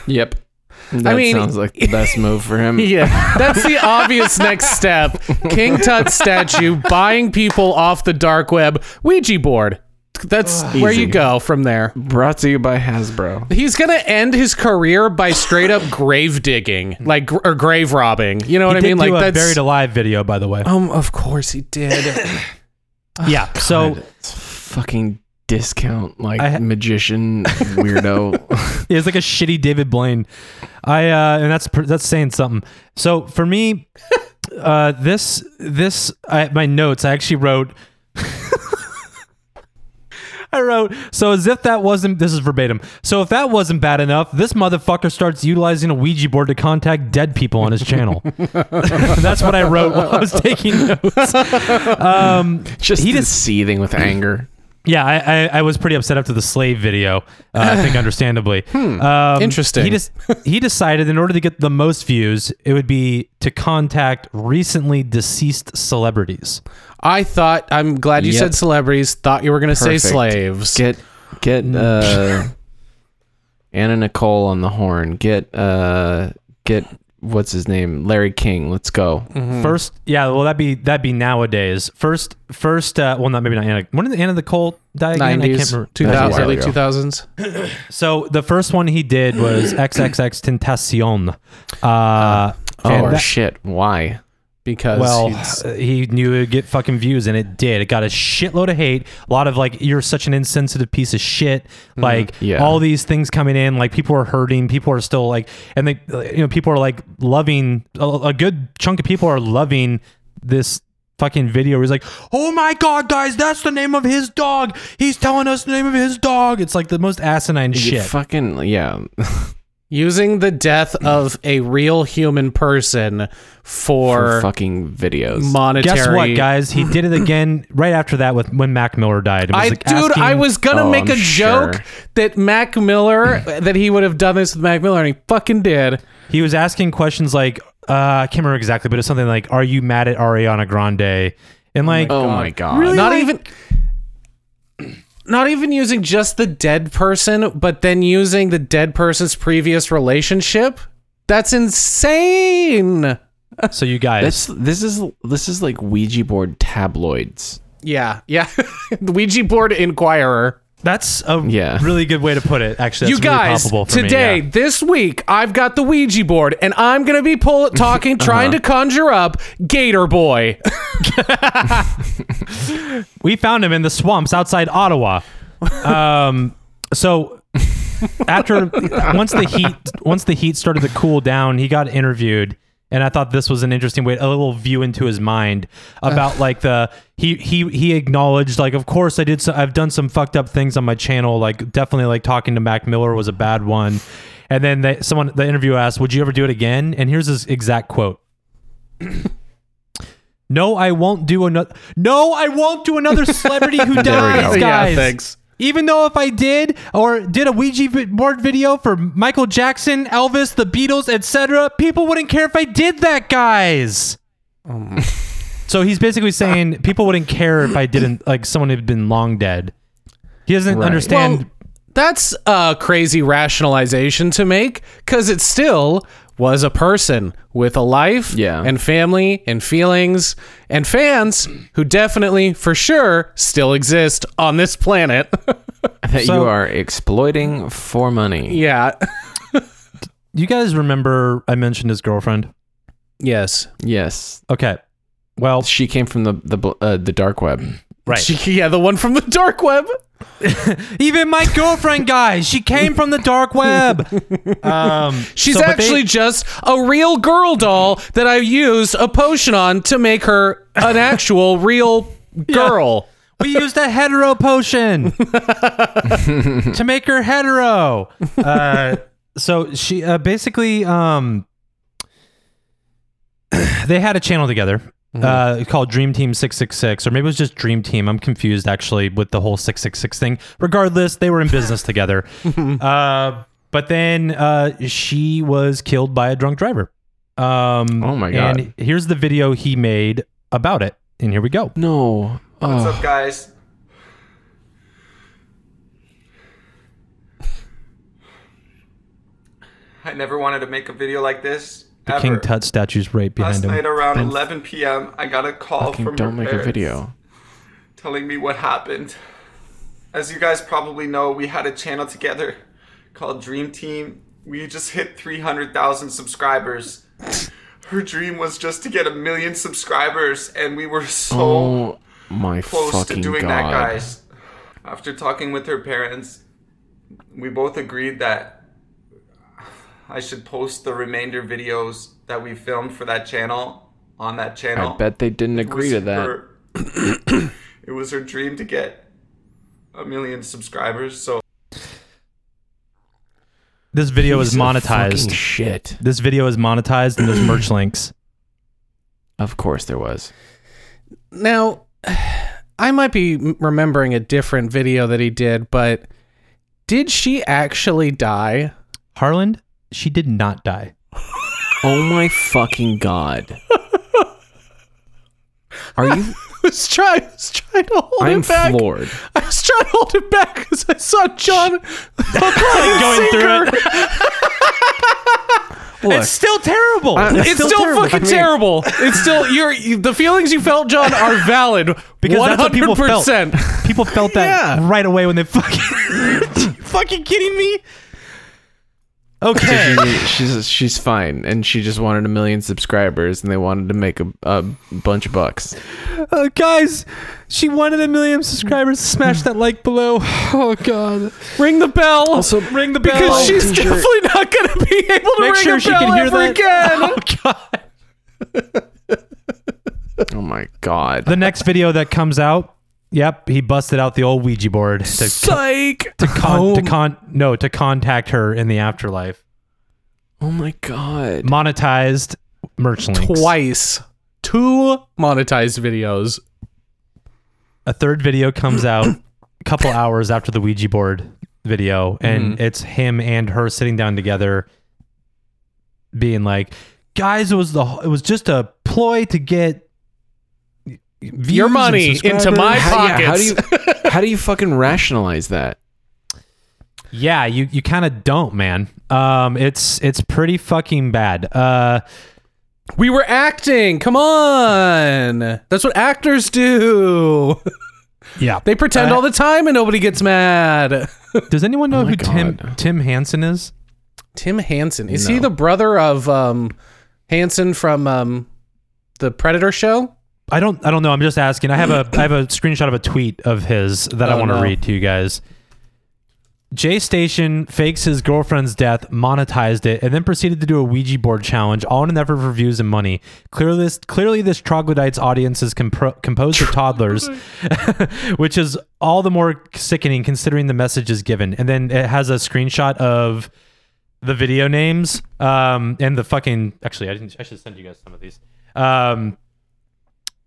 Yep. That mean- sounds like the best move for him. Yeah, that's the obvious next step. King Tut statue, buying people off the dark web, Ouija board. That's where you go from there. Brought to you by Hasbro. He's gonna end his career by straight up grave digging, like gr- or grave robbing. You know what he I did mean? Like do a that's buried alive video, by the way. um, of course he did. yeah. So It's fucking discount like I ha- magician weirdo. It's like a shitty David Blaine. I uh, and that's that's saying something. So for me, uh, this this I, my notes I actually wrote. I wrote so as if that wasn't this is verbatim. So if that wasn't bad enough, this motherfucker starts utilizing a Ouija board to contact dead people on his channel. That's what I wrote while I was taking notes. Um, Just He just- seething with anger. Yeah, I, I, I was pretty upset after the slave video. Uh, I think understandably. Um, Interesting. He just he decided in order to get the most views, it would be to contact recently deceased celebrities. I thought. I'm glad you Yep. said celebrities. Thought you were gonna say slaves. Get get uh Anna Nicole on the horn. Get uh get what's his name? Larry King. Let's go. First, yeah, well that'd be that'd be nowadays. First, first, uh, well not maybe not Anna. When did Anna Nicole die again? I can't Nineties, remember. two That's a thousand, while early two thousands. So the first one he did was XXXTentacion. Uh, Oh that- shit! Why? Because Well, uh, he knew it would get fucking views, and it did. It got a shitload of hate. A lot of like, you're such an insensitive piece of shit. Like Yeah. all these things coming in, like people are hurting. People are still like, and they, you know, people are like loving. A, a good chunk of people are loving this fucking video. He's like, oh my god, guys, that's the name of his dog. He's telling us the name of his dog. It's like the most asinine You shit. Fucking yeah. using the death of a real human person For for, fucking videos. monetary. Guess what, guys? He did it again right after that with when Mac Miller died. Was I, like dude, I was gonna Oh, make I'm a joke sure. that Mac Miller that he would have done this with Mac Miller, and he fucking did. He was asking questions like, uh, I can't remember exactly, but it's something like, "Are you mad at Ariana Grande?" And like, oh my god. Really? not like- even not even using just the dead person but then using the dead person's previous relationship? That's insane! So you guys, That's this is this is like Ouija board tabloids. yeah yeah. The ouija board inquirer that's a Yeah. really good way to put it. Actually, you that's really guys palpable for me, today yeah. this week i've got the ouija board and i'm gonna be pull- talking Uh-huh. trying to conjure up gator boy we found him in the swamps outside Ottawa. Um, so after once the heat once the heat started to cool down, he got interviewed, and I thought this was an interesting way, a little view into his mind about like the he he he acknowledged like, of course I did, so, I've done some fucked up things on my channel, like definitely like talking to Mac Miller was a bad one, and then they, someone the interview asked, would you ever do it again? And here's his exact quote. No, I won't do another. No, I won't do another celebrity who dies, Yeah, guys. thanks. Even though if I did or did a Ouija board video for Michael Jackson, Elvis, the Beatles, etc., people wouldn't care if I did that, guys. Oh. so he's basically saying people wouldn't care if I didn't, like someone who'd been long dead. He doesn't Right. understand. Well, that's a crazy rationalization to make because it's still was a person with a life Yeah. and family and feelings and fans who definitely, for sure, still exist on this planet. That So- you are exploiting for money. yeah. you guys remember I mentioned his girlfriend? Yes. Yes. Okay. Well, She came from the the uh, the dark web. Right. She- yeah, the one from the dark web. Even my girlfriend, guys, she came from the dark web. Um, She's so- but they- actually just a real girl doll that I use a potion on to make her an actual real girl. we used a hetero potion to make her hetero. Uh, so she uh, basically, um, they had a channel together. Uh, called Dream Team 666, or maybe it was just Dream Team. I'm confused actually with the whole 666 thing. Regardless, they were in business together. Uh, but then uh, she was killed by a drunk driver. Um, Oh my God. And here's the video he made about it. And here we go. No. What's Oh. up, guys? I never wanted to make a video like this. The ever. King Tut statue's right Last behind him. Last night around 11 p.m., I got a call Fucking from don't her make a parents video. telling me what happened. As you guys probably know, we had a channel together called Dream Team. We just hit 300,000 subscribers. Her dream was just to get a million subscribers, and we were so Oh my close fucking to doing god. that, guys. After talking with her parents, we both agreed that I should post the remainder videos that we filmed for that channel on that channel. I bet they didn't agree to that. her- it was her dream to get a million subscribers, so This video is Piece of fucking monetized. Shit. This video is monetized and there's merch links. Of course there was. Now, I might be remembering a different video that he did, but did she actually die? Harlan, she did not die. Oh my fucking god. Are you? I was trying, I was trying to hold I'm it back. floored. I was trying to hold it back because I saw John Going through it. Look, It's still terrible. I- It's still, terrible. fucking I mean- terrible. It's still you're you, the feelings you felt, John, are valid. because one that's what people felt. People felt that Yeah. right away when they fucking. fucking kidding me? Okay. she- she's she's fine, and she just wanted a million subscribers, and they wanted to make a, a bunch of bucks. Uh, guys, she wanted a million subscribers. Smash that like below. Oh god. Ring the bell. Also, Ring the bell. because she's t-shirt. definitely not going to be able to Make ring sure a she bell can hear ever that. again. Oh god. Oh my god. The next video that comes out, yep, he busted out the old Ouija board to Psych. to con, Oh to con no to contact her in the afterlife. Oh my god. Monetized merch links. Twice. Two monetized videos. A third video comes out a couple hours after the Ouija board video, and mm-hmm. it's him and her sitting down together, being like, "Guys, it was the it was just a ploy to get." Views Your money into my How, yeah, how do you how do you fucking rationalize that? Yeah, you you kind of don't, man. Um, it's it's pretty fucking bad. Uh, We were acting. Come on. That's what actors do. yeah. They pretend Uh, all the time and nobody gets mad. Does anyone know Oh my who Tim God. Tim Hansen is? Tim Hansen. Is he No. the brother of um Hansen from um the Predator show? I don't I don't know. I'm just asking. I have a I have a screenshot of a tweet of his that I Oh, want to no. read to you guys. Jay Station fakes his girlfriend's death, monetized it, and then proceeded to do a Ouija board challenge, all in an effort for views and money. Clearly, this, clearly this troglodyte's audience is composed of toddlers, which is all the more sickening considering the messages given. And then it has a screenshot of the video names um, and the fucking. Actually, I didn't. I should send you guys some of these. Um,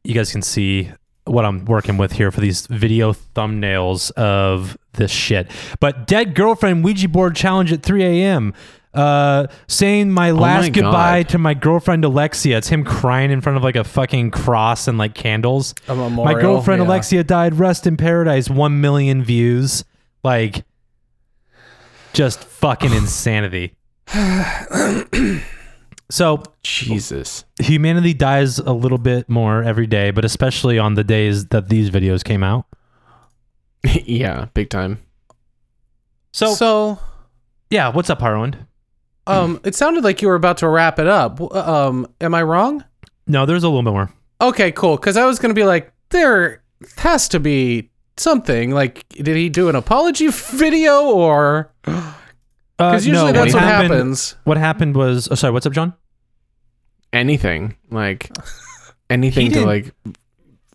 you guys can see what I'm working with here for these video thumbnails of this shit. But dead girlfriend Ouija board challenge at 3 a.m. Uh, saying my last my goodbye God. to my girlfriend Alexia. It's him crying in front of like a fucking cross and like candles. A my girlfriend yeah. Alexia died. Rest in paradise. One million views. Like, just fucking insanity. so Jesus. humanity dies a little bit more every day, but especially on the days that these videos came out. yeah, big time. So, So yeah, what's up, Harlan? um it sounded like you were about to wrap it up. Um am I wrong? No, there's a little bit more. Okay, cool. Cuz I was going to be like there has to be something like did he do an apology video or Uh, cuz usually no, that's what happened, happens. What happened was, oh, sorry, what's up, John? Anything like anything to like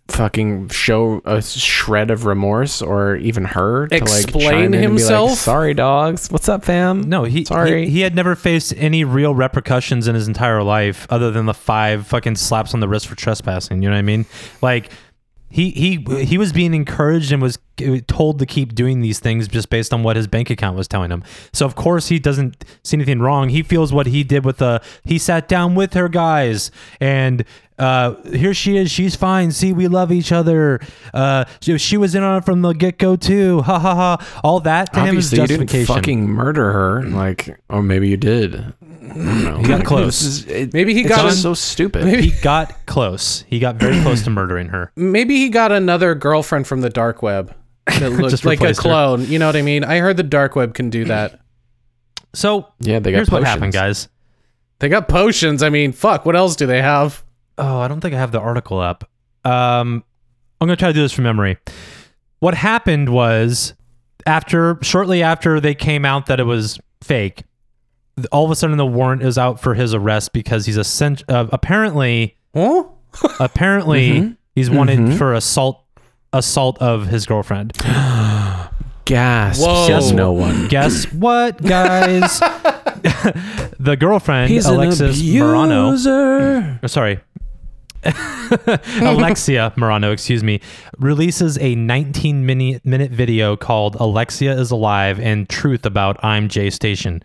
fucking show a shred of remorse or even her to like Explain chime in like, himself? Sorry, dogs. What's up, fam? No, he Sorry. He, he had never faced any real repercussions in his entire life other than the five fucking slaps on the wrist for trespassing. You know what I mean? Like he he he was being encouraged and was told to keep doing these things just based on what his bank account was telling him. So of course he doesn't see anything wrong. He feels what he did with the he sat down with her guys and uh here she is she's fine see we love each other uh she, she was in on it from the get-go too ha ha ha all that to him is Obviously, you didn't fucking murder her. Like, or maybe you did. I. He got close. Is- it- Maybe he it's got just so stupid. he got close. He got very close to murdering her. Maybe he got another girlfriend from the dark web that looked Just like a replaced her. clone. You know what I mean? I heard the dark web can do that. So Yeah, they got here's what happened, guys. They got potions. I mean, fuck. What else do they have? Oh, I don't think I have the article up. Um, I'm gonna try to do this from memory. What happened was after, shortly after they came out that it was fake, th- all of a sudden the warrant is out for his arrest because he's a uh, apparently Huh? apparently he's wanted for assault assault of his girlfriend. Gasp. Whoa. Says no one. Guess what, guys? the girlfriend, He's Alexis Marano. Oh, sorry. Alexia Marano, excuse me, releases a 19 minute minute video called "Alexia is Alive" and Truth About I'm Jay Station.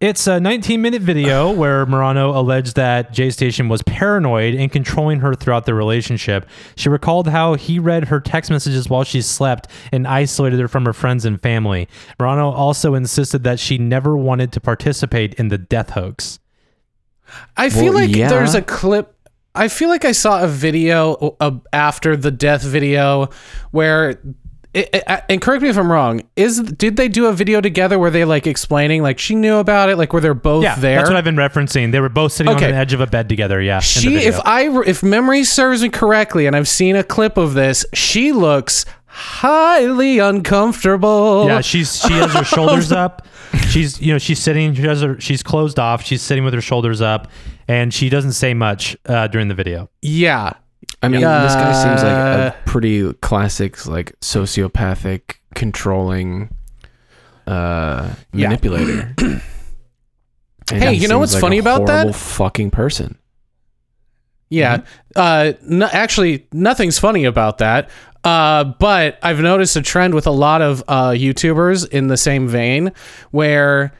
It's a 19 minute video where Marano alleged that Jay Station was paranoid and controlling her throughout the relationship. She recalled how he read her text messages while she slept and isolated her from her friends and family. Marano also insisted that she never wanted to participate in the death hoax. I feel Well, like yeah. there's a clip. I feel like I saw a video uh, after the death video where. It, it- and correct me if I'm wrong. Is did they do a video together where they like explaining like she knew about it, like where they're both Yeah, there? that's what I've been referencing. They were both sitting Okay. on the edge of a bed together. Yeah, she, if I if memory serves me correctly, and I've seen a clip of this, she looks highly uncomfortable. Yeah, she's she has her shoulders up. She's you know she's sitting. She has her, she's closed off. She's sitting with her shoulders up, and she doesn't say much uh, during the video. yeah. I mean, this guy seems like Uh, a pretty classic, like sociopathic, controlling, uh, manipulator. And Hey, you know what's like funny about that? Fucking person. Yeah. Mm-hmm. Uh, no, actually, nothing's funny about that. Uh, but I've noticed a trend with a lot of uh, YouTubers in the same vein where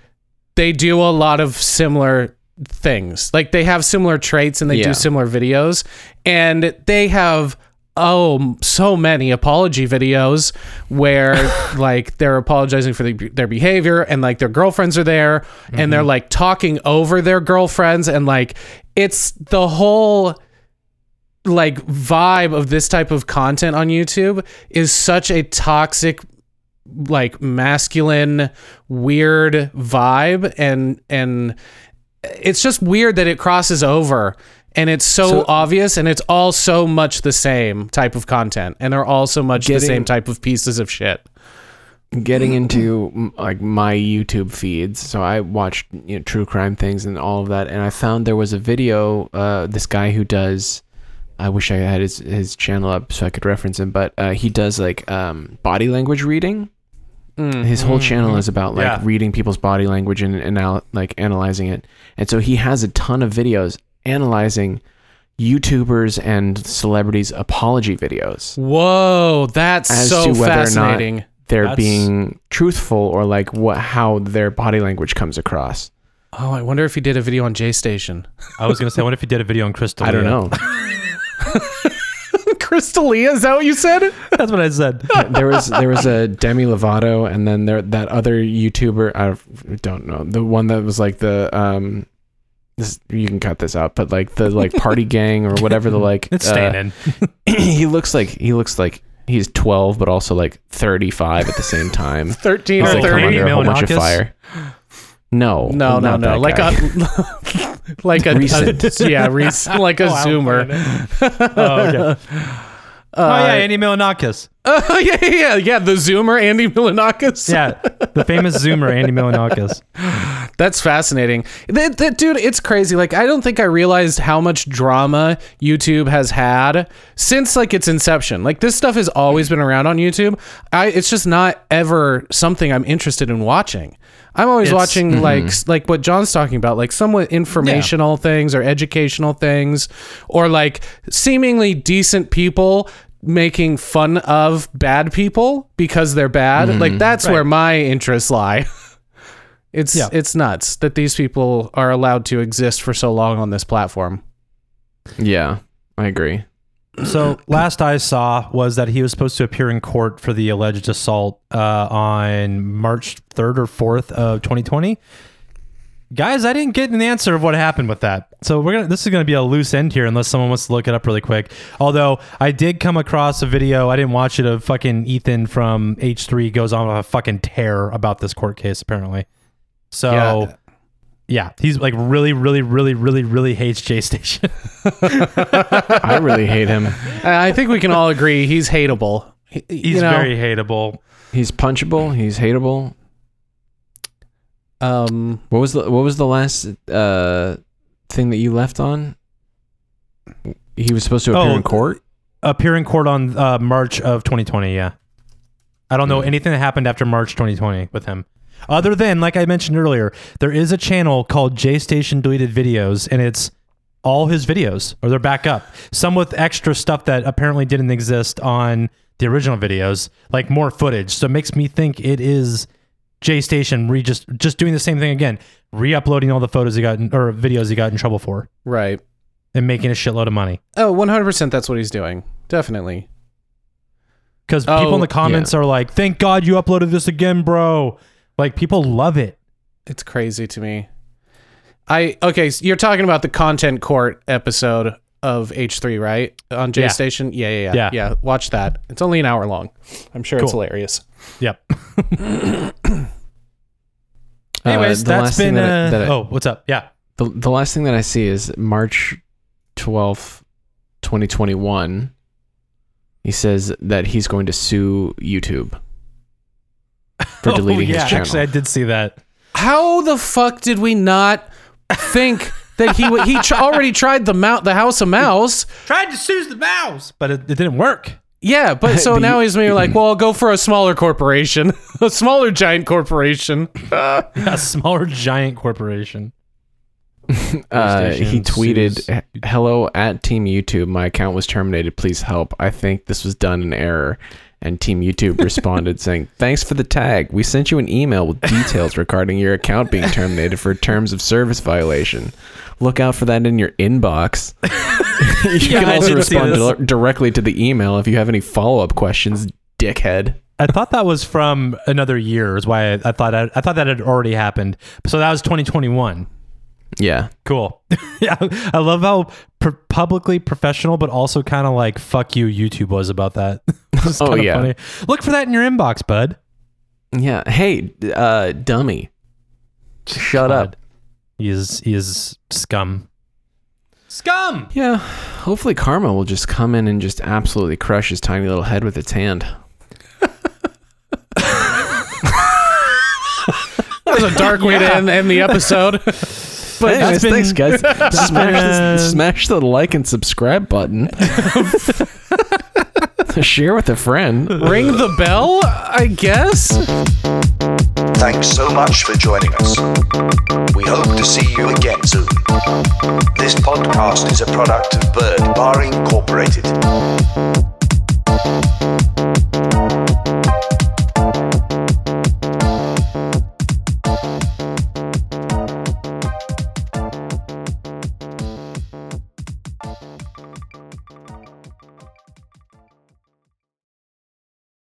they do a lot of similar things. Like they have similar traits and they Yeah. do similar videos. And they have oh so many apology videos where like they're apologizing for the, their behavior and like their girlfriends are there and they're mm-hmm. like talking over their girlfriends and like it's the whole like vibe of this type of content on YouTube is such a toxic like masculine weird vibe and and it's just weird that it crosses over and it's so, So- obvious and it's all so much the same type of content and they're all so much the same type of pieces of shit Getting into like my YouTube feeds, so I watched you know, true crime things and all of that, and I found there was a video. Uh, this guy who does, I wish I had his his channel up so I could reference him, but uh, he does like um, body language reading. Mm. His whole mm. channel is about like Yeah. reading people's body language and, and anal- like analyzing it. And so he has a ton of videos analyzing YouTubers and celebrities apology videos whoa that's as so to whether fascinating or not they're That's- being truthful or like what how their body language comes across. oh i wonder if he did a video on jay station I was gonna say, what if he did a video on Crystal? I don't know. crystalia is that what you said That's what I said. there was there was a Demi Lovato and then there that other YouTuber I don't know the one that was like the um this you can cut this out but like the like party gang or whatever the like It's uh, staying in. he looks like he looks like he's 12 but also like 35 at the same time 13 Oh, or They come 30 under a whole bunch of fire no no no not no that like guy. a like a, Recent. a yeah rec- like a Oh, zoomer oh, okay. Uh, oh yeah, Andy Milonakis. Oh yeah, yeah, yeah, yeah. The Zoomer, Andy Milonakis. Yeah, the famous Zoomer, Andy Milonakis. that's fascinating. That, that- dude, it's crazy. Like, I don't think I realized how much drama YouTube has had since like its inception. Like, this stuff has always been around on YouTube. I, it's just not ever something I'm interested in watching. I'm always It's- watching mm-hmm. like s- like what John's talking about, like somewhat informational things or educational things, or like seemingly decent people making fun of bad people because they're bad. Mm-hmm. Like that's where my interests lie. It's Yeah. it's nuts that these people are allowed to exist for so long on this platform. yeah I agree So last I saw was that he was supposed to appear in court for the alleged assault uh, on March third or fourth of 2020. Guys, I didn't get an answer of what happened with that. So we're gonna. This is gonna be a loose end here, unless someone wants to look it up really quick. Although I did come across a video, I didn't watch it. Of fucking Ethan from H3 goes on a fucking tear about this court case. Apparently, so Yeah. Yeah, he's like really, really, really, really, really hates Jay Station. I really hate him I think we can all agree he's hateable. He- He's you know, very hateable. he's punchable he's hateable um What was the what was the last uh thing that you left on? He was supposed to appear Oh, in court. appear in court on uh, March of 2020. Yeah, I don't know anything that happened after March 2020 with him, other than like I mentioned earlier, there is a channel called Jay Station Deleted Videos, and it's all his videos, or they're back up. Some with extra stuff that apparently didn't exist on the original videos, like more footage. So it makes me think it is Jay Station re just just doing the same thing again, re-uploading all the photos he got in, or videos he got in trouble for, Right. and making a shitload of money. Oh, 100% that's what he's doing. Definitely. Because Oh, people in oh, the comments are like, "Thank God you uploaded this again, bro!" Like people love it. It's crazy to me. I okay, so you're talking about the content court episode of H3, right? On J Yeah. Station? Yeah, yeah, yeah. Yeah. Yeah, watch that. It's only an hour long. I'm sure it's hilarious. Yep. Uh, Anyways, the that's last thing been. that I- uh, that I- oh, what's up? Yeah. The, the last thing that I see is March 12th, 2021. He says that he's going to sue YouTube for deleting oh, yeah, his channel. Actually, I did see that. How the fuck did we not think that he would he tr- already tried the mount the House of Mouse? Tried to sue the mouse, but it, it didn't work. Yeah, but so But now he's maybe like, well, I'll go for a smaller corporation, a smaller giant corporation. A smaller giant corporation. Uh, he tweeted, sues "Hello at Team YouTube. My account was terminated. Please help. I think this was done in error." And Team YouTube responded saying, "Thanks for the tag. We sent you an email with details regarding your account being terminated for terms of service violation. Look out for that in your inbox. you Yeah, can also respond directly to the email if you have any follow-up questions, dickhead." I thought that was from another year. Is why I, I thought I, I thought that had already happened. So that was 2021. Yeah. Cool. yeah, I love how pr- publicly professional, but also kind of like fuck you. YouTube was about that. Oh, yeah. funny. Look for that in your inbox, bud. Yeah. Hey, uh, dummy. Shut up. He is he is scum. Scum. Yeah, hopefully Karma will just come in and just absolutely crush his tiny little head with its hand. That was a dark way to end, end the episode. But anyways, been- thanks guys. smash, the, smash the like and subscribe button. Share with a friend. Ring the bell, I guess. Thanks so much for joining us. We hope to see you again soon. This podcast is a product of Bird Bar Incorporated.